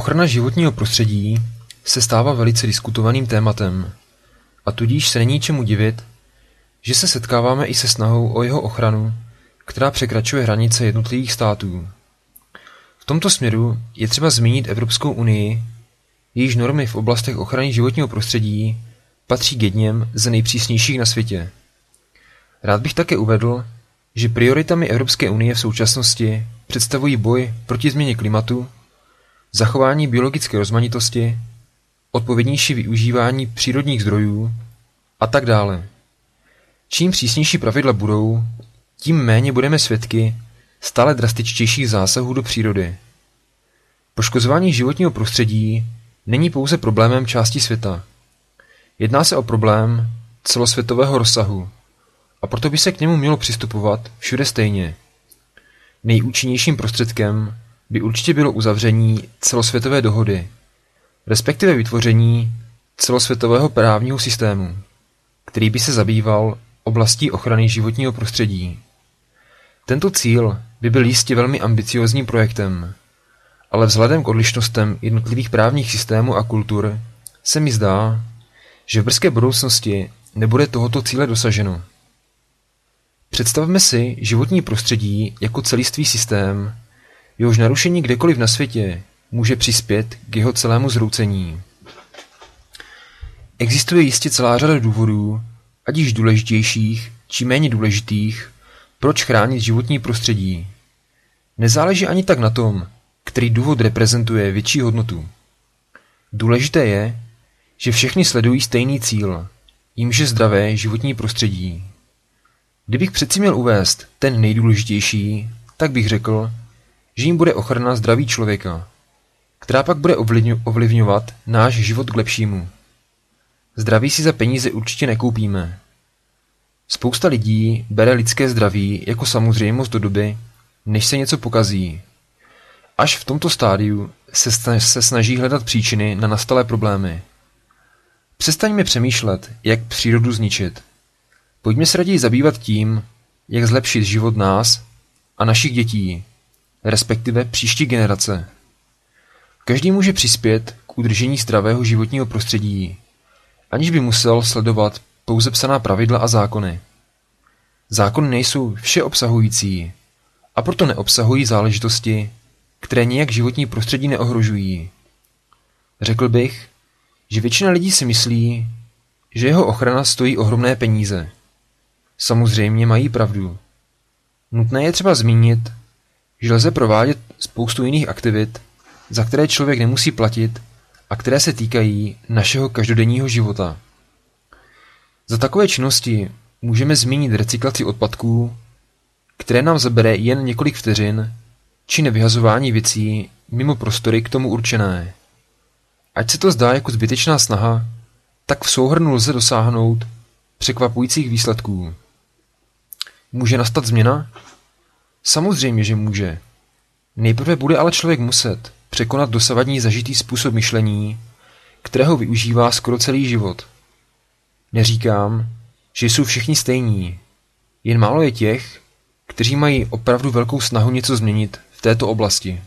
Ochrana životního prostředí se stává velice diskutovaným tématem, a tudíž se není čemu divit, že se setkáváme i se snahou o jeho ochranu, která překračuje hranice jednotlivých států. V tomto směru je třeba zmínit Evropskou unii, jejíž normy v oblastech ochrany životního prostředí patří k jedněm ze nejpřísnějších na světě. Rád bych také uvedl, že prioritami Evropské unie v současnosti představují boj proti změně klimatu, zachování biologické rozmanitosti, odpovědnější využívání přírodních zdrojů a tak dále. Čím přísnější pravidla budou, tím méně budeme svědky stále drastičtějších zásahů do přírody. Poškozování životního prostředí není pouze problémem části světa. Jedná se o problém celosvětového rozsahu a proto by se k němu mělo přistupovat všude stejně. Nejúčinnějším prostředkem by určitě bylo uzavření celosvětové dohody, respektive vytvoření celosvětového právního systému, který by se zabýval oblastí ochrany životního prostředí. Tento cíl by byl jistě velmi ambiciózním projektem, ale vzhledem k odlišnostem jednotlivých právních systémů a kultur se mi zdá, že v brzké budoucnosti nebude tohoto cíle dosaženo. Představme si životní prostředí jako celistvý systém, jehož narušení kdekoliv na světě může přispět k jeho celému zhroucení. Existuje jistě celá řada důvodů, ať již důležitějších či méně důležitých, proč chránit životní prostředí. Nezáleží ani tak na tom, který důvod reprezentuje větší hodnotu. Důležité je, že všechny sledují stejný cíl, jímž je zdravé životní prostředí. Kdybych přeci měl uvést ten nejdůležitější, tak bych řekl, že jim bude ochrana zdraví člověka, která pak bude ovlivňovat náš život k lepšímu. Zdraví si za peníze určitě nekoupíme. Spousta lidí bere lidské zdraví jako samozřejmost do doby, než se něco pokazí. Až v tomto stádiu se, se snaží hledat příčiny na nastalé problémy. Přestaňme přemýšlet, jak přírodu zničit. Pojďme se raději zabývat tím, jak zlepšit život nás a našich dětí, respektive příští generace. Každý může přispět k udržení zdravého životního prostředí, aniž by musel sledovat pouze psaná pravidla a zákony. Zákony nejsou všeobsahující a proto neobsahují záležitosti, které nijak životní prostředí neohrožují. Řekl bych, že většina lidí si myslí, že jeho ochrana stojí ohromné peníze. Samozřejmě mají pravdu. Nutné je třeba zmínit, že lze provádět spoustu jiných aktivit, za které člověk nemusí platit a které se týkají našeho každodenního života. Za takové činnosti můžeme zmínit recyklaci odpadků, které nám zabere jen několik vteřin, či nevyhazování věcí mimo prostory k tomu určené. Ať se to zdá jako zbytečná snaha, tak v souhrnu lze dosáhnout překvapujících výsledků. Může nastat změna? Samozřejmě, že může. Nejprve bude ale člověk muset překonat dosavadní zažitý způsob myšlení, kterého využívá skoro celý život. Neříkám, že jsou všichni stejní, jen málo je těch, kteří mají opravdu velkou snahu něco změnit v této oblasti.